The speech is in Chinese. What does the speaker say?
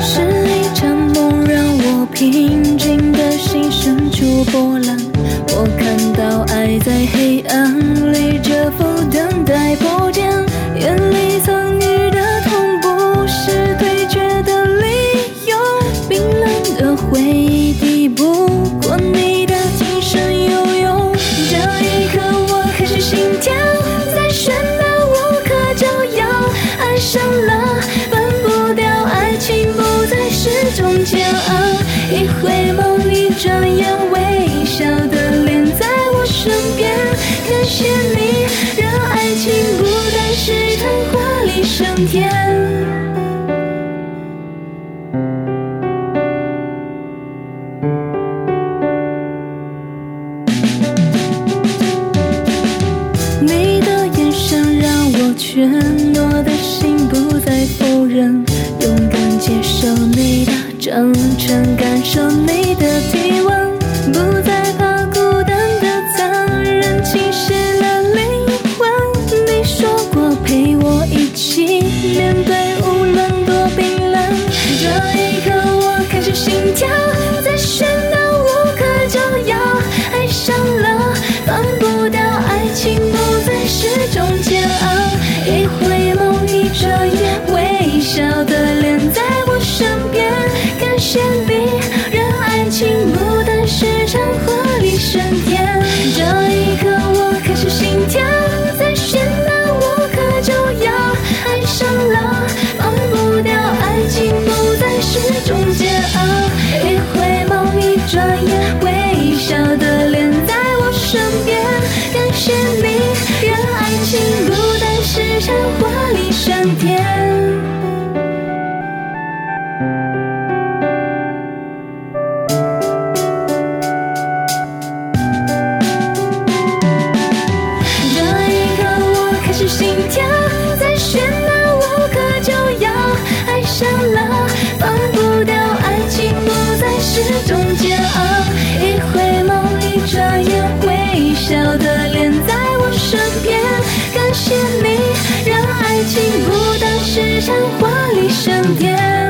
是一场梦，让我平静的心生出波澜。我看到爱在黑。一回眸，一转眼，微笑的脸在我身边，感谢你让爱情不再是场华丽升天。你的眼神让我怯懦的心不再否认，勇敢接受你的真诚，感受你的体感谢你让爱情不再是场华丽升天。这一刻我开始心跳，在喧闹无可救药，爱上了，忘不掉，爱情不再是种煎熬。一回眸，一转眼，微笑的脸在我身边，感谢你让爱情不再是场甜蜜，让爱情不单是神话里圣殿。